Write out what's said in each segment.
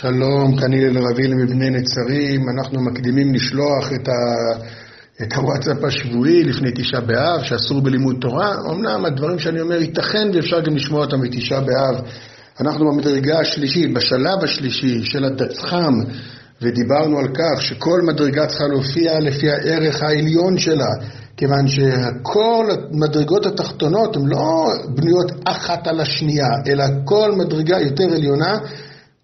שלום, כאן הלל רביל מבני נצרים, אנחנו מקדימים לשלוח את, ה... את הוואטסאפ השבועי לפני תשעה באב, שאסור בלימוד תורה. אמנם הדברים שאני אומר ייתכן ואפשר גם לשמוע אותם בתשעה באב. אנחנו במדרגה השלישית, בשלב השלישי של הדצחם, ודיברנו על כך שכל מדרגה צריכה להופיע לפי הערך העליון שלה, כיוון שכל המדרגות התחתונות הן לא בנויות אחת על השנייה, אלא כל מדרגה יותר עליונה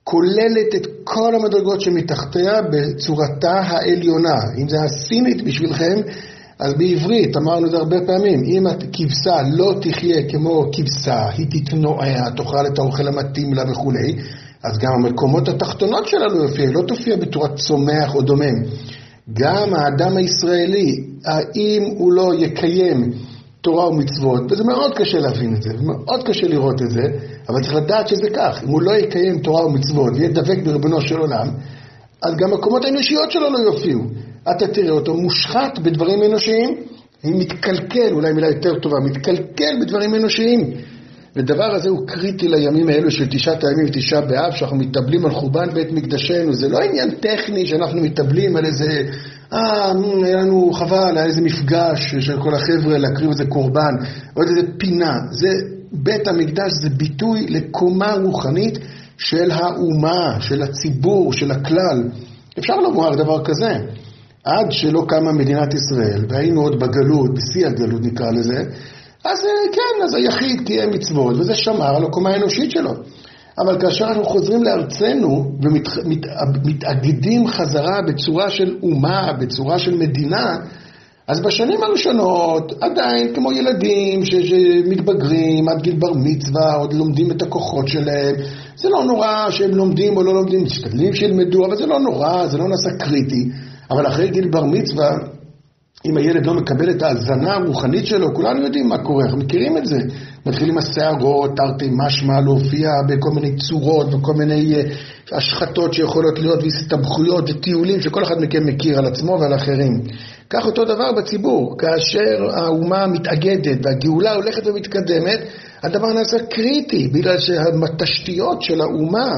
כוללת את כל המדרגות שמתחתיה בצורתה העליונה. אם זה הסינית בשבילכם, אז בעברית, אמרנו את זה הרבה פעמים, אם הכבשה לא תחיה כמו כבשה, היא תתנועע, תאכל את האוכל המתאים לה וכולי, אז גם המקומות התחתונות שלה לא יופיע, לא תופיע בצורת צומח או דומם. גם האדם הישראלי, האם הוא לא יקיים תורה ומצוות, וזה מאוד קשה להבין את זה, מאוד קשה לראות את זה, אבל צריך לדעת שזה כך. אם הוא לא יקיים תורה ומצוות ויהיה דבק בריבונו של עולם, אז גם הקומות האנושיות שלו לא יופיעו. אתה תראה אותו מושחת בדברים אנושיים, היא מתקלקל, אולי מילה יותר טובה, מתקלקל בדברים אנושיים. ודבר הזה הוא קריטי לימים האלו של תשעת הימים ותשעה באב, שאנחנו מתאבלים על חורבן בית מקדשנו. זה לא עניין טכני שאנחנו מתאבלים על איזה, אה, היה לנו חבל, היה איזה מפגש של כל החבר'ה להקריב איזה קורבן, או איזה פינה. זה, בית המקדש זה ביטוי לקומה רוחנית של האומה, של הציבור, של הכלל. אפשר לומר דבר כזה. עד שלא קמה מדינת ישראל, והיינו עוד בגלות, בשיא הגלות נקרא לזה, אז אה, כן, אז היחיד קיים מצוות, וזה שמר על הקומה האנושית שלו. אבל כאשר אנחנו חוזרים לארצנו ומתאגדים חזרה בצורה של אומה, בצורה של מדינה, אז בשנים הראשונות עדיין כמו ילדים שמתבגרים עד גיל בר מצווה, עוד לומדים את הכוחות שלהם, זה לא נורא שהם לומדים או לא לומדים, משתדלים שילמדו, אבל זה לא נורא, זה לא נעשה קריטי. אבל אחרי גיל בר מצווה, אם הילד לא מקבל את ההזנה הרוחנית שלו, כולנו יודעים מה קורה, אנחנו מכירים את זה. מתחילים הסערות, תרתי משמע, להופיע בכל מיני צורות וכל מיני אה, השחתות שיכולות להיות והסתבכויות וטיולים שכל אחד מכם מכיר על עצמו ועל אחרים. כך אותו דבר בציבור, כאשר האומה מתאגדת והגאולה הולכת ומתקדמת, הדבר נעשה קריטי, בגלל שהתשתיות של האומה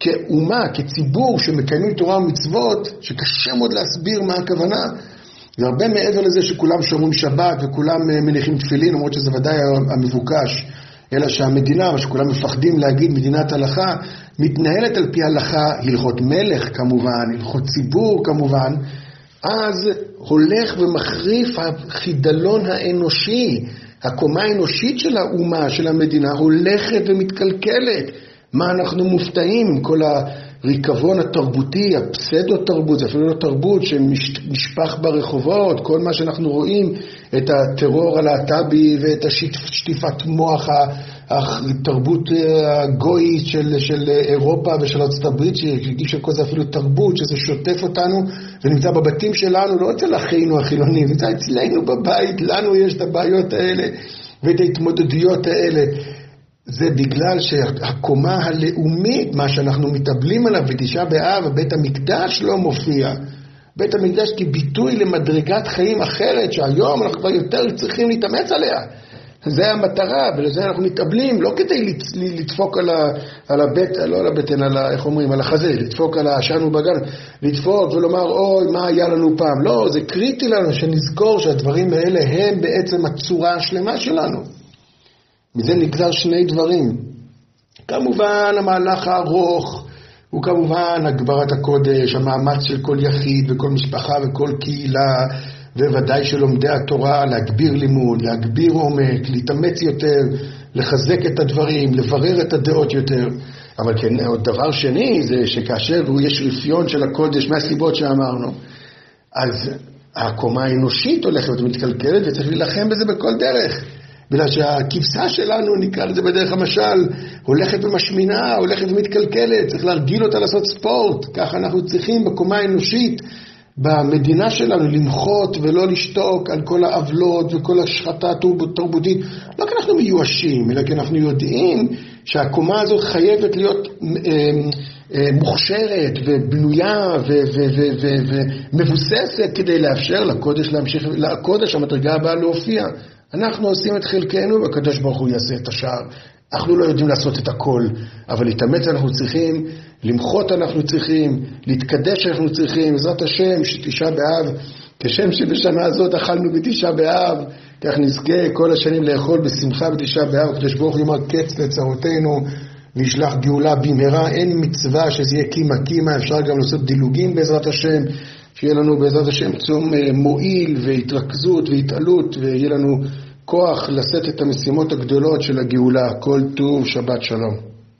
כאומה, כציבור שמקיימים תורה ומצוות, שקשה מאוד להסביר מה הכוונה, זה הרבה מעבר לזה שכולם שומרים שבת וכולם אה, מניחים תפילין, למרות שזה ודאי המבוקש, אלא שהמדינה, מה שכולם מפחדים להגיד, מדינת הלכה, מתנהלת על פי הלכה, הלכות מלך כמובן, הלכות ציבור כמובן, אז הולך ומחריף החידלון האנושי, הקומה האנושית של האומה, של המדינה, הולכת ומתקלקלת. מה אנחנו מופתעים עם כל הריקבון התרבותי, הפסדו-תרבות, זה אפילו לא תרבות שנשפך ברחובות, כל מה שאנחנו רואים, את הטרור הלהט"בי ואת השטיפת מוח, התרבות הגויית של, של אירופה ושל ארצות הברית, שהגישה כל זה אפילו תרבות, שזה שוטף אותנו ונמצא בבתים שלנו, לא אצל אחינו החילונים, נמצא אצלנו בבית, לנו יש את הבעיות האלה ואת ההתמודדויות האלה. זה בגלל שהקומה הלאומית, מה שאנחנו מתאבלים עליו בתשעה באב, בית המקדש לא מופיע. בית המקדש כביטוי למדרגת חיים אחרת, שהיום אנחנו כבר יותר צריכים להתאמץ עליה. זה המטרה, ולזה אנחנו מתאבלים, לא כדי לדפוק על, על הבטן, לא על הבטן, על ה, איך אומרים, על החזה, לדפוק על העשן ובגן, לדפוק ולומר, אוי, מה היה לנו פעם. לא, זה קריטי לנו שנזכור שהדברים האלה הם בעצם הצורה השלמה שלנו. מזה נגזר שני דברים. כמובן, המהלך הארוך הוא כמובן הגברת הקודש, המאמץ של כל יחיד וכל משפחה וכל קהילה, וודאי שלומדי התורה, להגביר לימוד, להגביר עומק, להתאמץ יותר, לחזק את הדברים, לברר את הדעות יותר. אבל כן, עוד דבר שני זה שכאשר יש רפיון של הקודש מהסיבות שאמרנו, אז הקומה האנושית הולכת ומתקלקלת וצריך להילחם בזה בכל דרך. בגלל שהכבשה שלנו, נקרא לזה בדרך המשל, הולכת ומשמינה, הולכת ומתקלקלת, צריך להרגיל אותה לעשות ספורט. ככה אנחנו צריכים בקומה האנושית, במדינה שלנו, למחות ולא לשתוק על כל העוולות וכל השחתה התרבותית. לא כי אנחנו מיואשים, אלא כי אנחנו יודעים שהקומה הזאת חייבת להיות אה, אה, מוכשרת ובנויה ומבוססת כדי לאפשר לקודש להמשיך, לקודש המדרגה הבאה להופיע. אנחנו עושים את חלקנו, והקדוש ברוך הוא יעשה את השאר. אנחנו לא יודעים לעשות את הכל, אבל להתאמץ אנחנו צריכים למחות אנחנו צריכים, להתקדש אנחנו צריכים, בעזרת השם, שתשעה באב, כשם שבשנה הזאת אכלנו בתשעה באב, כך נזכה כל השנים לאכול בשמחה בתשעה באב, הקדוש ברוך הוא יאמר קץ לצרותינו וישלח גאולה במהרה, אין מצווה שזה יהיה קימה קימה, אפשר גם לעשות דילוגים בעזרת השם, שיהיה לנו בעזרת השם צום אה, מועיל והתרכזות והתעלות, ויהיה לנו כוח לשאת את המשימות הגדולות של הגאולה. כל טוב, שבת שלום.